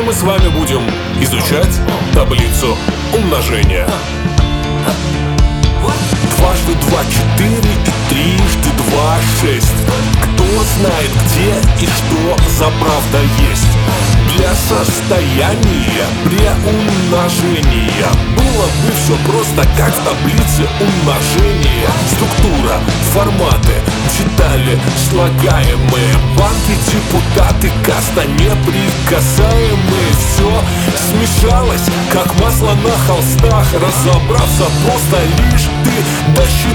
мы с вами будем изучать таблицу умножения. Дважды два четыре и трижды два шесть. Кто знает где и что за правда есть? Для состояния при умножения. Было бы все просто как в таблице умножения. Структура, форматы, детали слагаемые депутаты, каста неприкасаемые. Все смешалось, как масло на холстах. Разобраться просто лишь ты досчитай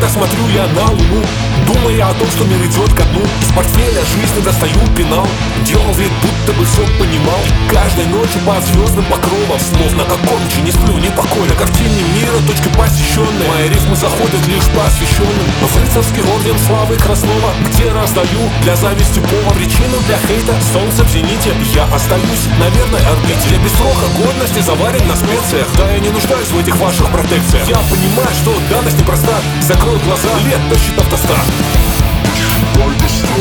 когда смотрю я на луну Думая о том, что мир идет ко дну Из портфеля жизни достаю пенал. Делал вид, будто бы все понимал. Каждой ночью по звездным покровам Словно как кормчий, не сплю, не покой На картине мира точки посещенные Мои рифмы заходят лишь по освещенным В рыцарский орден славы Краснова Где раздаю для зависти повод Причину для хейта, солнце в зените. Я остаюсь на верной орбите Я без срока годности заварен на специях. Да я не нуждаюсь в этих ваших протекциях. Я понимаю, что данность непроста. Закрой глаза, лет до ста Досчитай до ста,